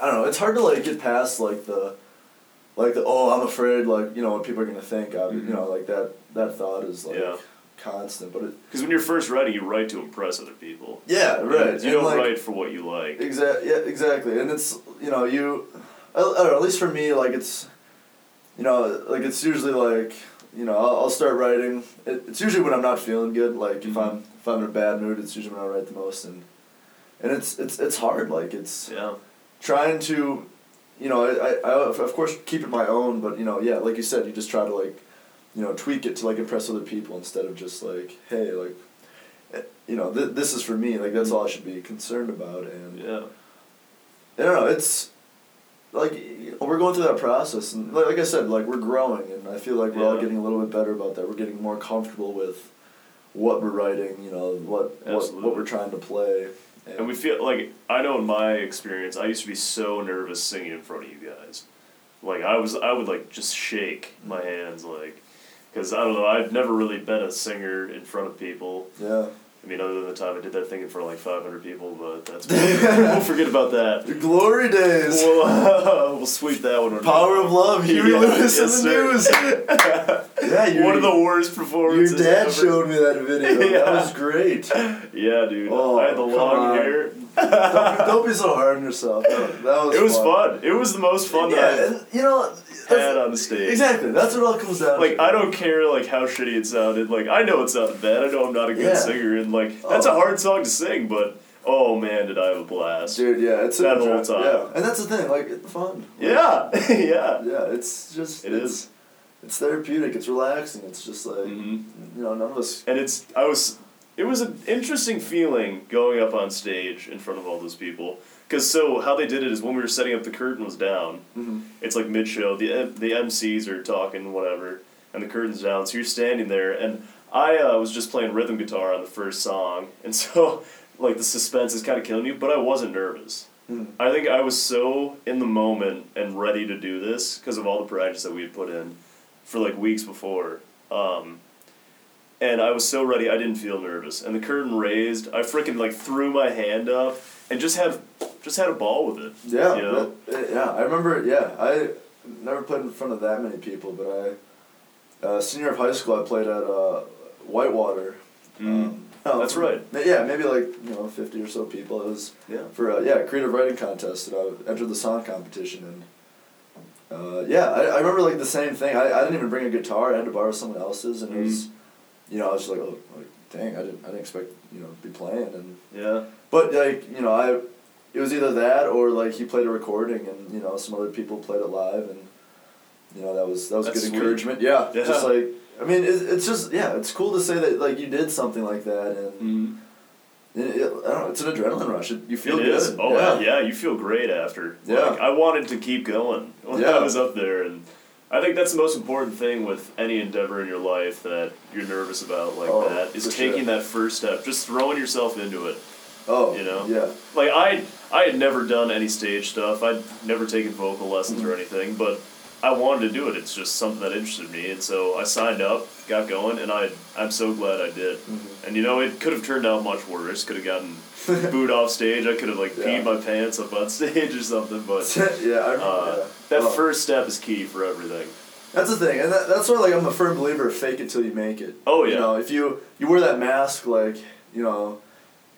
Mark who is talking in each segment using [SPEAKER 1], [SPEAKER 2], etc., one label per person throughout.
[SPEAKER 1] I don't know. It's hard to like get past like the, like the oh I'm afraid like you know what people are gonna think. I,
[SPEAKER 2] Mhm.
[SPEAKER 1] You know like that that thought is like
[SPEAKER 2] Yeah.
[SPEAKER 1] constant. But it
[SPEAKER 2] Because when you're first writing, you write to impress other people.
[SPEAKER 1] yeah right.
[SPEAKER 2] You
[SPEAKER 1] And,
[SPEAKER 2] don't
[SPEAKER 1] like,
[SPEAKER 2] write for what you like.
[SPEAKER 1] Exactly. Yeah. Exactly. And it's you know you, I, I don't know. At least for me, like it's, you know, like it's usually like you know I'll, I'll start writing. It, it's usually when I'm not feeling good. Like if
[SPEAKER 2] Mhm.
[SPEAKER 1] I'm if I'm in a bad mood, it's usually when I write the most. And and it's it's it's hard. Like it's
[SPEAKER 2] Yeah.
[SPEAKER 1] Trying to, you know, I, I, I of course keep it my own, but you know, yeah, like you said, you just try to like, you know, tweak it to like impress other people instead of just like, hey, like, eh, you know, th- this is for me. Like that's all I should be concerned about. And
[SPEAKER 2] Yeah.
[SPEAKER 1] I don't know. It's like we're going through that process, and like, like I said, like we're growing, and I feel like we're all getting a little bit better about that. We're getting more comfortable with what we're writing. You know, what what, what we're trying to play.
[SPEAKER 2] And we feel like I know in my experience, I used to be so nervous singing in front of you guys. Like I was, I would like just shake my mm. hands, like, because I don't know, I've never really been a singer in front of people.
[SPEAKER 1] yeah.
[SPEAKER 2] I mean, other than the time I did that thing in front of like five hundred people, but that's we'll forget about that.
[SPEAKER 1] The glory days.
[SPEAKER 2] We'll, uh, we'll sweep that one.
[SPEAKER 1] Power of love, Huey
[SPEAKER 2] Yeah,
[SPEAKER 1] Lewis
[SPEAKER 2] yes,
[SPEAKER 1] in the
[SPEAKER 2] sir.
[SPEAKER 1] news. yeah,
[SPEAKER 2] one of the worst performances.
[SPEAKER 1] your dad
[SPEAKER 2] ever.
[SPEAKER 1] showed me that video. That was great.
[SPEAKER 2] Yeah, dude.
[SPEAKER 1] Oh,
[SPEAKER 2] I had the
[SPEAKER 1] come
[SPEAKER 2] long
[SPEAKER 1] on.
[SPEAKER 2] hair.
[SPEAKER 1] Don't, don't be so hard on yourself. That, that was
[SPEAKER 2] It was
[SPEAKER 1] fun.
[SPEAKER 2] fun. It was the most fun
[SPEAKER 1] yeah,
[SPEAKER 2] that
[SPEAKER 1] and, you know,
[SPEAKER 2] I've had on the stage.
[SPEAKER 1] exactly. That's what it all comes down
[SPEAKER 2] Like
[SPEAKER 1] to.
[SPEAKER 2] I don't care like how shitty it sounded. Like I know it sounded bad. I know I'm not a good
[SPEAKER 1] Yeah.
[SPEAKER 2] singer, and like that's
[SPEAKER 1] Oh.
[SPEAKER 2] a hard song to sing. But oh man, did I have a blast!
[SPEAKER 1] Dude, yeah, it's
[SPEAKER 2] That
[SPEAKER 1] an
[SPEAKER 2] whole time.
[SPEAKER 1] Yeah, and that's the thing. Like, it's fun.
[SPEAKER 2] Yeah, yeah.
[SPEAKER 1] Yeah, it's just
[SPEAKER 2] It
[SPEAKER 1] it's,
[SPEAKER 2] is.
[SPEAKER 1] It's therapeutic. It's relaxing. It's just like
[SPEAKER 2] hmm
[SPEAKER 1] you know, none of us.
[SPEAKER 2] And it's I was. It was an interesting feeling going up on stage in front of all those people. Cause so how they did it is when we were setting up, the curtain was down.
[SPEAKER 1] Mm-hmm.
[SPEAKER 2] It's like mid show. The the MCs are talking whatever, and the curtain's down. So you're standing there, and I uh, was just playing rhythm guitar on the first song, and so like the suspense is kind of killing you. But I wasn't nervous.
[SPEAKER 1] Mm-hmm.
[SPEAKER 2] I think I was so in the moment and ready to do this because of all the practice that we had put in for like weeks before. Um, and I was so ready, I didn't feel nervous. And the curtain raised, I freaking like threw my hand up and just had just had a ball with it.
[SPEAKER 1] Yeah,
[SPEAKER 2] You know?
[SPEAKER 1] that- yeah. I remember. Yeah, I never played in front of that many people, but I, uh, senior of high school, I played at uh, Whitewater. Um, oh,
[SPEAKER 2] That's right.
[SPEAKER 1] Yeah, maybe like you know fifty or so people. It was
[SPEAKER 2] Yeah.
[SPEAKER 1] for a, yeah creative writing contest, and I entered the song competition, and uh, yeah, I, I remember like the same thing. I, I didn't even bring a guitar. I had to borrow someone else's, and it was, you know, I was just like, oh, like dang, I didn't I didn't expect you know to be playing, and
[SPEAKER 2] Yeah.
[SPEAKER 1] but like you know, I it was either that or like he played a recording and you know some other people played it live and you know that was that was
[SPEAKER 2] That's
[SPEAKER 1] good
[SPEAKER 2] sweet.
[SPEAKER 1] encouragement. Yeah,
[SPEAKER 2] Yeah.
[SPEAKER 1] just like I mean, it's, it's just yeah, it's cool to say that like you did something like that and
[SPEAKER 2] Mm-hmm.
[SPEAKER 1] it, it, I don't know, it's an adrenaline rush. It, you feel
[SPEAKER 2] it
[SPEAKER 1] good.
[SPEAKER 2] is. Oh
[SPEAKER 1] yeah.
[SPEAKER 2] yeah. you feel great after.
[SPEAKER 1] Yeah.
[SPEAKER 2] Like, I wanted to keep going when
[SPEAKER 1] Yeah.
[SPEAKER 2] I was up there, and I think that's the most important thing with any endeavor in your life that you're nervous about like
[SPEAKER 1] Oh,
[SPEAKER 2] that is taking
[SPEAKER 1] sure.
[SPEAKER 2] that first step, just throwing yourself into it.
[SPEAKER 1] Oh,
[SPEAKER 2] You know?
[SPEAKER 1] Yeah.
[SPEAKER 2] Like I, I had never done any stage stuff. I'd never taken vocal lessons
[SPEAKER 1] Mm-hmm.
[SPEAKER 2] or anything, but I wanted to do it. It's just something that interested me, and so I signed up, got going, and I, I'm so glad I did.
[SPEAKER 1] Mhm.
[SPEAKER 2] And you know, it could have turned out much worse. Could have gotten booed off stage. I could have like
[SPEAKER 1] Yeah.
[SPEAKER 2] peed my pants up on stage or something. But
[SPEAKER 1] yeah, I,
[SPEAKER 2] uh,
[SPEAKER 1] yeah.
[SPEAKER 2] that
[SPEAKER 1] Oh.
[SPEAKER 2] first step is key for everything.
[SPEAKER 1] That's the thing, and that, that's why like I'm a firm believer of fake it till you make it.
[SPEAKER 2] Oh yeah.
[SPEAKER 1] You know, if you you wear that mask, like you know,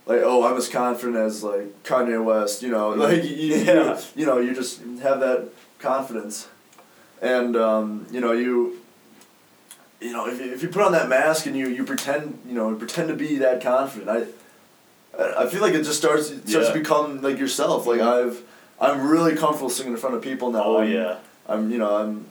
[SPEAKER 1] like oh I'm as confident as like Kanye West. You know, like you, you,
[SPEAKER 2] Yeah.
[SPEAKER 1] you know you just have that confidence, and um, you know you. You know, if you, if you put on that mask and you, you pretend you know pretend to be that confident, I I feel like it just starts it starts
[SPEAKER 2] Yeah.
[SPEAKER 1] to become like yourself. Like I've I'm really comfortable singing in front of people now.
[SPEAKER 2] oh
[SPEAKER 1] I'm,
[SPEAKER 2] yeah,
[SPEAKER 1] I'm you know I'm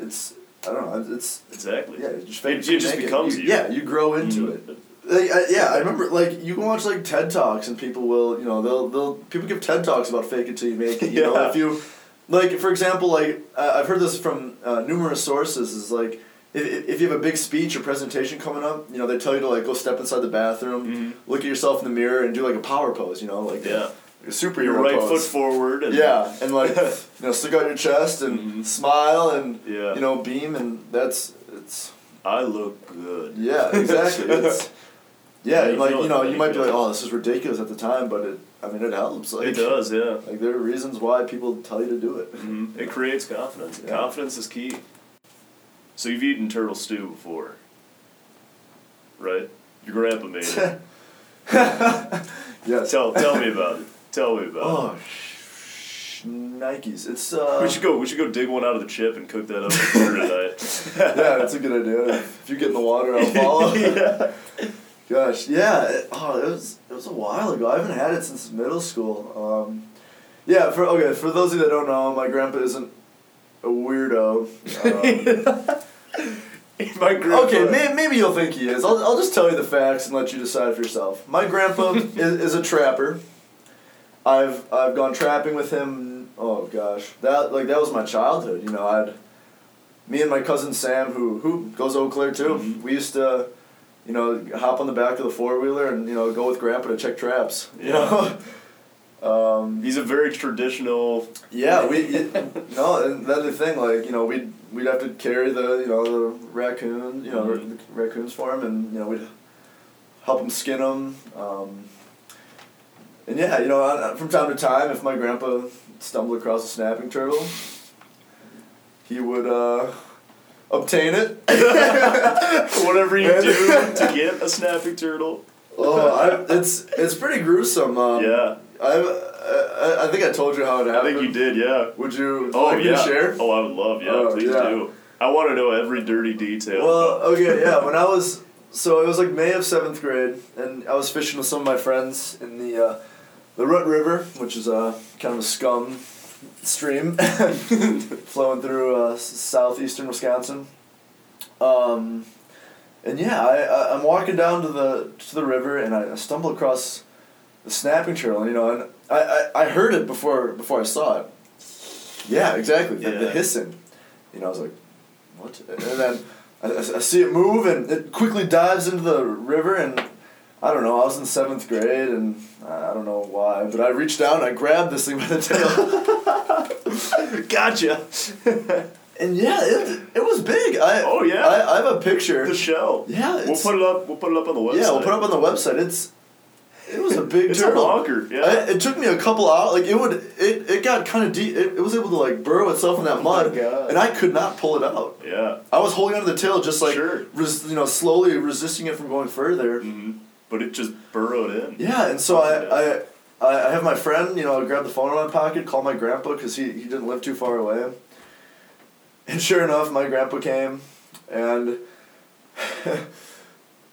[SPEAKER 1] it's I don't know it's
[SPEAKER 2] exactly.
[SPEAKER 1] yeah you just
[SPEAKER 2] It-
[SPEAKER 1] fake
[SPEAKER 2] it just becomes
[SPEAKER 1] you.
[SPEAKER 2] you.
[SPEAKER 1] Yeah, you grow into
[SPEAKER 2] Mhm.
[SPEAKER 1] it. Like, I, yeah, I remember like you can watch like TED talks and people will you know they'll they'll people give TED talks about fake it till you make it. You know
[SPEAKER 2] Yeah.
[SPEAKER 1] if you like for example like uh, I've heard this from uh, numerous sources is like. If, if you have a big speech or presentation coming up, you know they tell you to like go step inside the bathroom,
[SPEAKER 2] Mhm.
[SPEAKER 1] look at yourself in the mirror, and do like a power pose. You know, like
[SPEAKER 2] Yeah.
[SPEAKER 1] a, a superhero
[SPEAKER 2] Your right
[SPEAKER 1] pose.
[SPEAKER 2] foot forward. And
[SPEAKER 1] Yeah, and like you know, stick out your chest and
[SPEAKER 2] Mhm.
[SPEAKER 1] smile and
[SPEAKER 2] Yeah.
[SPEAKER 1] you know beam, and that's it's
[SPEAKER 2] I look good.
[SPEAKER 1] yeah exactly. it's Yeah,
[SPEAKER 2] Yeah,
[SPEAKER 1] and like you know, you might be like, oh, this is ridiculous at the time, but it, I mean, it helps. Like,
[SPEAKER 2] it does, yeah.
[SPEAKER 1] Like there are reasons why people tell you to do it.
[SPEAKER 2] hmm It creates confidence.
[SPEAKER 1] Yeah.
[SPEAKER 2] Confidence is key. So you've eaten turtle stew before, right? Your grandpa made it.
[SPEAKER 1] yes.
[SPEAKER 2] tell tell me about it. Tell me about it.
[SPEAKER 1] Oh, sh- Nikes. It's uh.
[SPEAKER 2] We should go. We should go dig one out of the chip and cook that up for dinner tonight.
[SPEAKER 1] yeah, that's a good idea. If you get in the water, I'll follow.
[SPEAKER 2] yeah.
[SPEAKER 1] Gosh, yeah. It, oh, it was it was a while ago. I haven't had it since middle school. Um, yeah. For okay, for those of you that don't know, my grandpa isn't a weirdo. Um,
[SPEAKER 2] My grandpa.
[SPEAKER 1] okay, may, maybe you'll think he is. I'll, I'll just tell you the facts and let you decide for yourself. My grandpa is, is a trapper. I've I've gone trapping with him. Oh gosh, that like that was my childhood. You know, I'd me and my cousin Sam, who who goes to Eau Claire too.
[SPEAKER 2] Mhm.
[SPEAKER 1] We used to, you know, hop on the back of the four wheeler and you know go with Grandpa to check traps. You know. um,
[SPEAKER 2] He's a very traditional.
[SPEAKER 1] yeah, we y no, and then the thing like you know we'd we'd have to carry the you know the raccoon you know
[SPEAKER 2] Mhm.
[SPEAKER 1] the raccoons for him and you know we'd help him skin them. Um, and yeah, you know on- from time to time, if my grandpa stumbled across a snapping turtle, he would uh, obtain it.
[SPEAKER 2] Whatever you do to get a snapping turtle.
[SPEAKER 1] oh, I, it's it's pretty gruesome. Um,
[SPEAKER 2] yeah,
[SPEAKER 1] I, I I think I told you how it happened.
[SPEAKER 2] I think you did. Yeah.
[SPEAKER 1] Would you
[SPEAKER 2] Oh
[SPEAKER 1] like
[SPEAKER 2] yeah.
[SPEAKER 1] share?
[SPEAKER 2] Oh, I would love. Yeah,
[SPEAKER 1] Oh,
[SPEAKER 2] please
[SPEAKER 1] yeah.
[SPEAKER 2] do. I want to know every dirty detail.
[SPEAKER 1] Well, okay, yeah. When I was so it was like May of seventh grade, and I was fishing with some of my friends in the uh, the Root River, which is a kind of a scum stream flowing through uh, southeastern Wisconsin. Um, and yeah, I, I I'm walking down to the to the river, and I stumble across the snapping turtle. You know, and I, I, I heard it before before I saw it. Yeah, exactly. The, the hissing. You know, I was like, what? And then I I see it move, and it quickly dives into the river, and I don't know. I was in seventh grade, and I don't know why, but I reached down, and I grabbed this thing by the tail,
[SPEAKER 2] gotcha.
[SPEAKER 1] and yeah, it, it was big. I
[SPEAKER 2] Oh, yeah.
[SPEAKER 1] I, I have a picture.
[SPEAKER 2] the shell.
[SPEAKER 1] Yeah,
[SPEAKER 2] We'll put it up. We'll put it up on the website.
[SPEAKER 1] Yeah, we'll put it up on the website. It's it was a big
[SPEAKER 2] It's
[SPEAKER 1] turtle.
[SPEAKER 2] a honker. Yeah.
[SPEAKER 1] I, it took me a couple hours. Like it would, it, it got kind of deep. It, it was able to like burrow itself in that mud,
[SPEAKER 2] Oh God.
[SPEAKER 1] and I could not pull it out.
[SPEAKER 2] yeah.
[SPEAKER 1] I was holding onto the tail, just like
[SPEAKER 2] Sure.
[SPEAKER 1] res, you know, slowly resisting it from going further.
[SPEAKER 2] hmm But it just burrowed in.
[SPEAKER 1] Yeah, and so I, I, I I have my friend, you know, grab the phone in my pocket, call my grandpa because he, he didn't live too far away. And sure enough, my grandpa came, and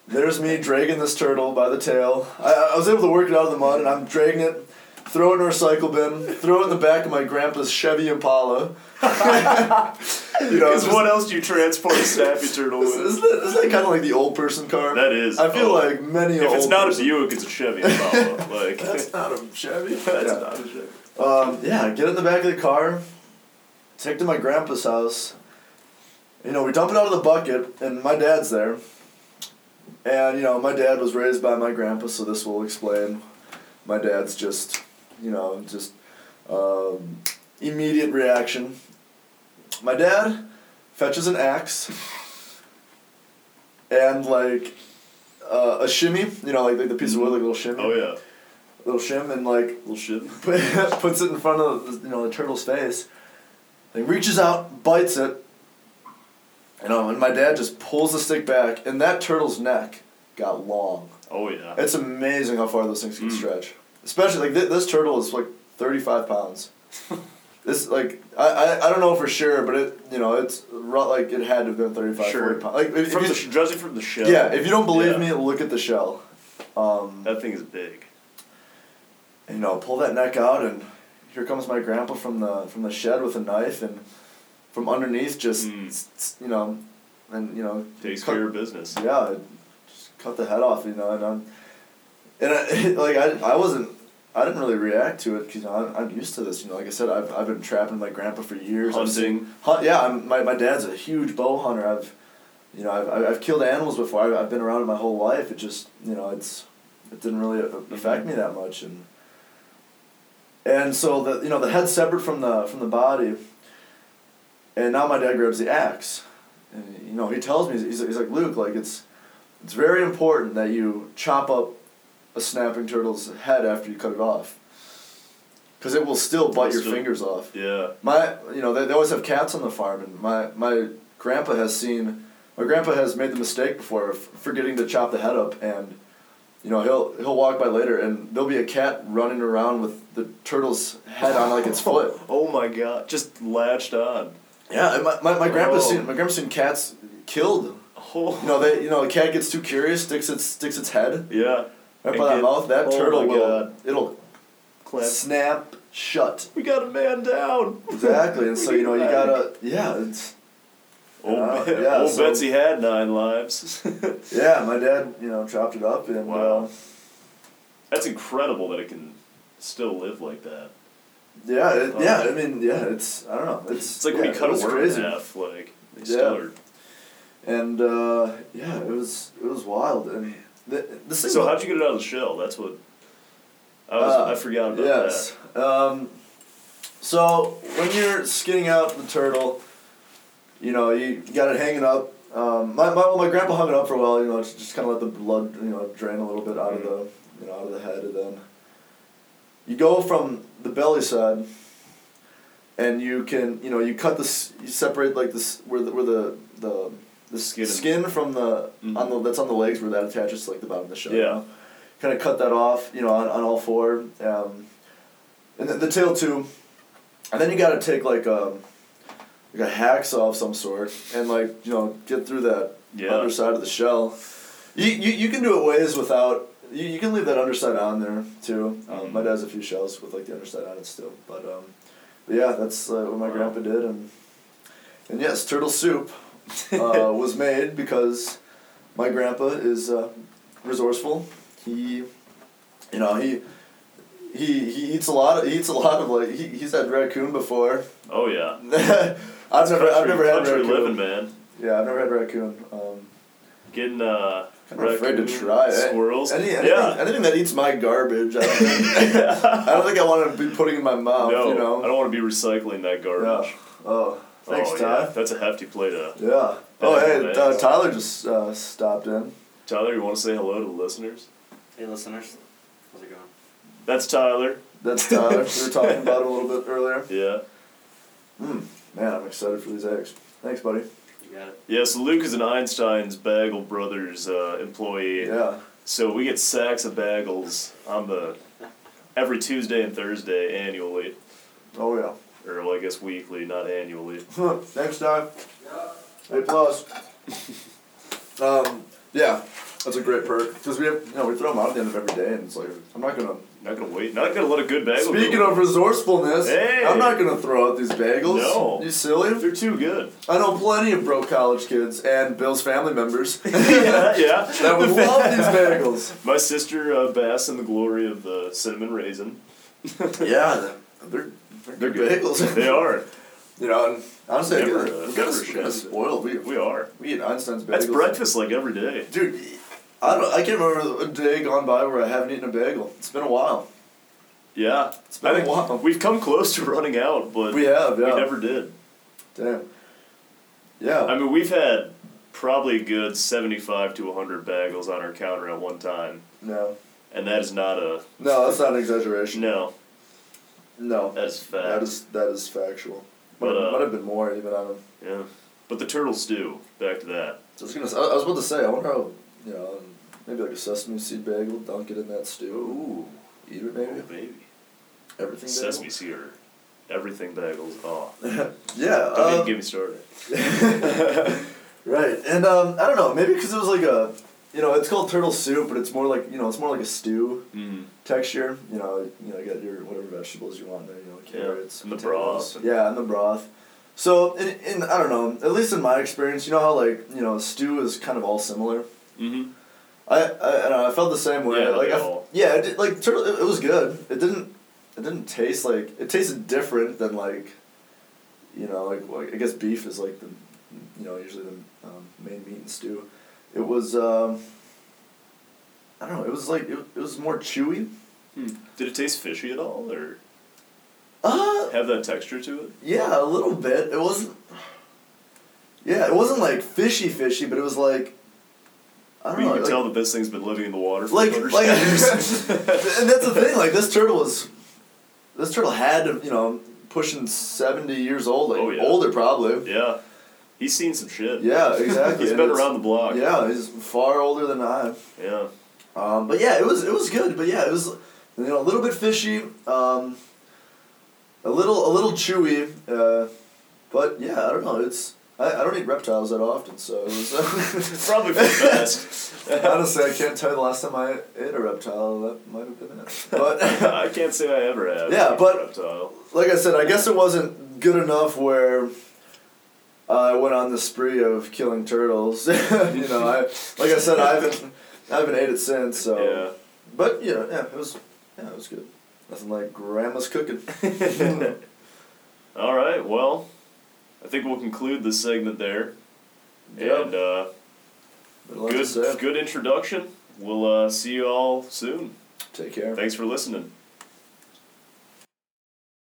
[SPEAKER 1] there's me dragging this turtle by the tail. I, I was able to work it out of the mud, and I'm dragging it, throw it in our recycle bin, throw it in the back of my grandpa's Chevy Impala. you know, just-
[SPEAKER 2] what else do you transport a snappy turtle
[SPEAKER 1] Isn't
[SPEAKER 2] with?
[SPEAKER 1] that, isn't that kind of like the old person car?
[SPEAKER 2] That is.
[SPEAKER 1] I feel
[SPEAKER 2] oh.
[SPEAKER 1] like many
[SPEAKER 2] If it's not a Buick, it's a Chevy. Impala. like
[SPEAKER 1] That's not a Chevy.
[SPEAKER 2] that's
[SPEAKER 1] Yeah.
[SPEAKER 2] not a Chevy.
[SPEAKER 1] Um, yeah, get in the back of the car, take to my grandpa's house. You know, we dump it out of the bucket, and my dad's there. And, you know, my dad was raised by my grandpa, so this will explain. My dad's just, you know, just um, immediate reaction. My dad fetches an axe and, like, uh, a shimmy, you know, like, like the piece of wood, like a little shimmy.
[SPEAKER 2] Oh yeah.
[SPEAKER 1] Little shim, and, like,
[SPEAKER 2] Little shim
[SPEAKER 1] puts it in front of the, you know the turtle's face. He reaches out, bites it. You know, and my dad just pulls the stick back, and that turtle's neck got long.
[SPEAKER 2] Oh yeah.
[SPEAKER 1] It's amazing how far those things can
[SPEAKER 2] Mm.
[SPEAKER 1] stretch. Especially like th- this turtle is like thirty five pounds. this like I, I, I don't know for sure, but it you know it's like it had to have been 35,
[SPEAKER 2] Sure.
[SPEAKER 1] 40 pounds. Like if,
[SPEAKER 2] From
[SPEAKER 1] you-
[SPEAKER 2] the judging from the shell.
[SPEAKER 1] yeah, if you don't believe
[SPEAKER 2] Yeah.
[SPEAKER 1] me, look at the shell. Um,
[SPEAKER 2] That thing is big.
[SPEAKER 1] and, you know, pull that neck out, and here comes my grandpa from the from the shed with a knife, and from underneath, just
[SPEAKER 2] Mm.
[SPEAKER 1] you know, and you know,
[SPEAKER 2] Takes
[SPEAKER 1] cut-
[SPEAKER 2] care of business.
[SPEAKER 1] Yeah, just cut the head off, you know, and I'm, and I, like I, I wasn't, I didn't really react to it because I'm, I'm used to this. You know, like I said, I've, I've been trapping my grandpa for years.
[SPEAKER 2] Hunting.
[SPEAKER 1] hunt, yeah, I'm, my my dad's a huge bow hunter. I've, you know, I've I've, killed animals before. I've, I've been around it my whole life. It just you know, it's it didn't really affect mm-hmm. me that much, and and so the you know the head's separate from the from the body. And now my dad grabs the axe, and you know he tells me he's, he's like Luke like it's it's very important that you chop up a snapping turtle's head after you cut it off. Because it will still bite your
[SPEAKER 2] still-
[SPEAKER 1] fingers off.
[SPEAKER 2] Yeah.
[SPEAKER 1] My, you know, they, they always have cats on the farm, and my my grandpa has seen, my grandpa has made the mistake before of forgetting to chop the head up, and, you know, he'll he'll walk by later, and there'll be a cat running around with the turtle's head on like its foot.
[SPEAKER 2] Oh my god, just latched on.
[SPEAKER 1] Yeah, my, my, my grandpa's
[SPEAKER 2] Oh.
[SPEAKER 1] seen my grandpa's seen cats killed.
[SPEAKER 2] Oh.
[SPEAKER 1] You know, they you know, the cat gets too curious, sticks its sticks its head
[SPEAKER 2] Yeah.
[SPEAKER 1] Right by that mouth. That
[SPEAKER 2] oh
[SPEAKER 1] turtle will
[SPEAKER 2] God.
[SPEAKER 1] it'll
[SPEAKER 2] Clamp.
[SPEAKER 1] snap shut.
[SPEAKER 2] We got a man down.
[SPEAKER 1] Exactly, and so you know you gotta yeah it's.
[SPEAKER 2] Old,
[SPEAKER 1] Uh, yeah,
[SPEAKER 2] old
[SPEAKER 1] so-
[SPEAKER 2] Betsy had nine lives.
[SPEAKER 1] Yeah, my dad, you know, chopped it up and
[SPEAKER 2] Wow.
[SPEAKER 1] uh,
[SPEAKER 2] That's incredible that it can still live like that.
[SPEAKER 1] yeah, it,
[SPEAKER 2] Oh.
[SPEAKER 1] yeah. I mean, yeah, it's I don't know, it's
[SPEAKER 2] It's like
[SPEAKER 1] yeah,
[SPEAKER 2] when you cut a worm in half, like they
[SPEAKER 1] Yeah.
[SPEAKER 2] still are.
[SPEAKER 1] and uh, yeah, it was it was wild. And the the
[SPEAKER 2] So how'd you get it out of the shell? That's what I was.
[SPEAKER 1] Uh,
[SPEAKER 2] I forgot about
[SPEAKER 1] yes. Um, so when you're skinning out the turtle, you know you got it hanging up. Um, my, my well, my grandpa hung it up for a while. You know, to just kind of let the blood you know drain a little bit out of the you know out of the head, and then you go from the belly side, and you can you know you cut this you separate like this where the where the the the
[SPEAKER 2] Skin
[SPEAKER 1] skin, from the
[SPEAKER 2] Mhm.
[SPEAKER 1] on the that's on the legs where that attaches to like the bottom of the shell. you
[SPEAKER 2] Yeah.
[SPEAKER 1] know? kind of cut that off, you know, on, on all four, um, and then the tail too, and then you got to take like um, like a hacksaw of some sort and like you know get through that
[SPEAKER 2] Yeah.
[SPEAKER 1] underside of the shell. You, you you can do it ways without. You, you can leave that underside on there too. Um,
[SPEAKER 2] Mhm.
[SPEAKER 1] My dad has a few shells with like the underside on it still, but um, but yeah, that's uh, what my
[SPEAKER 2] Wow.
[SPEAKER 1] grandpa did, and and yes, turtle soup uh, was made because my grandpa is uh, resourceful. He, you know, he. He, he eats a lot of he eats a lot of like he, he's had raccoon before.
[SPEAKER 2] Oh yeah.
[SPEAKER 1] I've never I've never had
[SPEAKER 2] country
[SPEAKER 1] raccoon.
[SPEAKER 2] living, man.
[SPEAKER 1] Yeah, I've never had raccoon. Um,
[SPEAKER 2] Getting uh.
[SPEAKER 1] of afraid to try it.
[SPEAKER 2] Squirrels.
[SPEAKER 1] Any, anything,
[SPEAKER 2] yeah.
[SPEAKER 1] anything that eats my garbage, I don't think I, don't think I want to be putting in my mouth.
[SPEAKER 2] no,
[SPEAKER 1] you know.
[SPEAKER 2] I don't want to be recycling that garbage.
[SPEAKER 1] Yeah. Oh, thanks,
[SPEAKER 2] oh,
[SPEAKER 1] Ty.
[SPEAKER 2] yeah. That's a hefty plate of.
[SPEAKER 1] Yeah. Oh, hey,
[SPEAKER 2] man.
[SPEAKER 1] uh, Tyler just uh, stopped in.
[SPEAKER 2] Tyler, you want to say hello to the listeners?
[SPEAKER 3] Hey, listeners. How's it going?
[SPEAKER 2] That's Tyler.
[SPEAKER 1] That's Tyler. we were talking about it a little bit earlier.
[SPEAKER 2] Yeah.
[SPEAKER 1] Mm, man, I'm excited for these eggs. Thanks, buddy.
[SPEAKER 3] You got it.
[SPEAKER 2] Yeah, so Luke is an Einstein's Bagel Brothers uh, employee.
[SPEAKER 1] Yeah.
[SPEAKER 2] So we get sacks of bagels on the every Tuesday and Thursday annually,
[SPEAKER 1] Oh yeah.
[SPEAKER 2] Or well, I guess weekly, not annually.
[SPEAKER 1] Next time. A plus. um, yeah, that's a great perk because we have you know we throw them out at the end of every day and it's like I'm not gonna.
[SPEAKER 2] Not gonna wait. Not gonna let a good bagel.
[SPEAKER 1] Speaking
[SPEAKER 2] go.
[SPEAKER 1] of resourcefulness,
[SPEAKER 2] Hey!
[SPEAKER 1] I'm not gonna throw out these bagels.
[SPEAKER 2] No.
[SPEAKER 1] You silly?
[SPEAKER 2] they're too good.
[SPEAKER 1] I know plenty of broke college kids and Bill's family members
[SPEAKER 2] yeah, yeah.
[SPEAKER 1] that would love these bagels.
[SPEAKER 2] My sister uh, basks in the glory of the cinnamon raisin.
[SPEAKER 1] Yeah, they're they're good bagels.
[SPEAKER 2] They are.
[SPEAKER 1] You know, and honestly, I
[SPEAKER 2] Never, uh,
[SPEAKER 1] we're
[SPEAKER 2] never
[SPEAKER 1] kind of
[SPEAKER 2] shit.
[SPEAKER 1] spoiled. We,
[SPEAKER 2] We are.
[SPEAKER 1] we eat Einstein's bagels.
[SPEAKER 2] That's breakfast like every day.
[SPEAKER 1] Dude, I don't. I can't remember a day gone by where I haven't eaten a bagel. It's been a while.
[SPEAKER 2] Yeah.
[SPEAKER 1] It's been
[SPEAKER 2] I
[SPEAKER 1] a while.
[SPEAKER 2] we've come close to running out, but
[SPEAKER 1] We have, yeah.
[SPEAKER 2] we never did.
[SPEAKER 1] Damn. Yeah.
[SPEAKER 2] I mean, we've had probably a good 75 to 100 bagels on our counter at one time,
[SPEAKER 1] no.
[SPEAKER 2] and that is not a.
[SPEAKER 1] No, that's not an exaggeration.
[SPEAKER 2] No,
[SPEAKER 1] No.
[SPEAKER 2] that is fact.
[SPEAKER 1] That is that is factual. Might,
[SPEAKER 2] But, uh,
[SPEAKER 1] might have been more even on them.
[SPEAKER 2] Yeah. But the turtle stew, back to that.
[SPEAKER 1] So I was gonna. s- I was about to say. I wonder how. You know, maybe like a sesame seed bagel. Dunk it in that stew.
[SPEAKER 2] Ooh.
[SPEAKER 1] Eat it
[SPEAKER 2] Oh,
[SPEAKER 1] maybe.
[SPEAKER 2] baby.
[SPEAKER 1] Everything.
[SPEAKER 2] Sesame seed or everything bagels. Oh.
[SPEAKER 1] yeah.
[SPEAKER 2] Don't even
[SPEAKER 1] um,
[SPEAKER 2] get me started.
[SPEAKER 1] right, and um, I don't know. Maybe because it was like a. You know, it's called turtle soup, but it's more like you know, it's more like a stew
[SPEAKER 2] Mm.
[SPEAKER 1] texture. You know, you know, you got your whatever vegetables you want there. You know, carrots,
[SPEAKER 2] and the
[SPEAKER 1] potatoes.
[SPEAKER 2] broth.
[SPEAKER 1] Yeah, and the broth. So, in, in I don't know. At least in my experience, you know how like you know stew is kind of all similar.
[SPEAKER 2] Mm-hmm.
[SPEAKER 1] I I, I, don't know, I felt the same way.
[SPEAKER 2] Yeah,
[SPEAKER 1] like I yeah, it did, like turtle. It, it was good. It didn't. It didn't taste like. It tasted different than like. You know, like, like I guess beef is like the, you know, usually the um, main meat in stew. It was. Um, I don't know. It was like it, it was more chewy.
[SPEAKER 2] Hmm. Did it taste fishy at all, or
[SPEAKER 1] Uh,
[SPEAKER 2] have that texture to it?
[SPEAKER 1] yeah, a little bit. It wasn't. Yeah, it wasn't like fishy fishy, but it was like. I don't know.
[SPEAKER 2] You can
[SPEAKER 1] like,
[SPEAKER 2] tell that this thing's been living in the water for
[SPEAKER 1] like, like
[SPEAKER 2] years.
[SPEAKER 1] and that's the thing. Like this turtle was, this turtle had to, you know, pushing seventy years old, like
[SPEAKER 2] Oh, yeah.
[SPEAKER 1] older probably.
[SPEAKER 2] yeah, he's seen some shit.
[SPEAKER 1] Yeah, exactly.
[SPEAKER 2] he's been around the block.
[SPEAKER 1] Yeah, he's far older than I am.
[SPEAKER 2] yeah.
[SPEAKER 1] Um, but yeah, it was it was good. But yeah, it was you know a little bit fishy, um, a little a little chewy. Uh, but yeah, I don't know. It's I, I don't eat reptiles that often, so it was.
[SPEAKER 2] Probably for the best.
[SPEAKER 1] Honestly, I can't tell you the last time I ate a reptile. That might have been it. But
[SPEAKER 2] I can't say I ever have.
[SPEAKER 1] Yeah, but-
[SPEAKER 2] reptile.
[SPEAKER 1] like I said, I guess it wasn't good enough where I went on the spree of killing turtles. you know, I like I said, I haven't I haven't ate it since. So,
[SPEAKER 2] Yeah.
[SPEAKER 1] but know, yeah, it was yeah, it was good. Nothing like grandma's cooking.
[SPEAKER 2] All right. Well, I think we'll conclude this segment there.
[SPEAKER 1] Yep.
[SPEAKER 2] And uh,
[SPEAKER 1] Been a lot to say.
[SPEAKER 2] good, good introduction. We'll uh, see you all soon.
[SPEAKER 1] Take care.
[SPEAKER 2] Thanks for listening.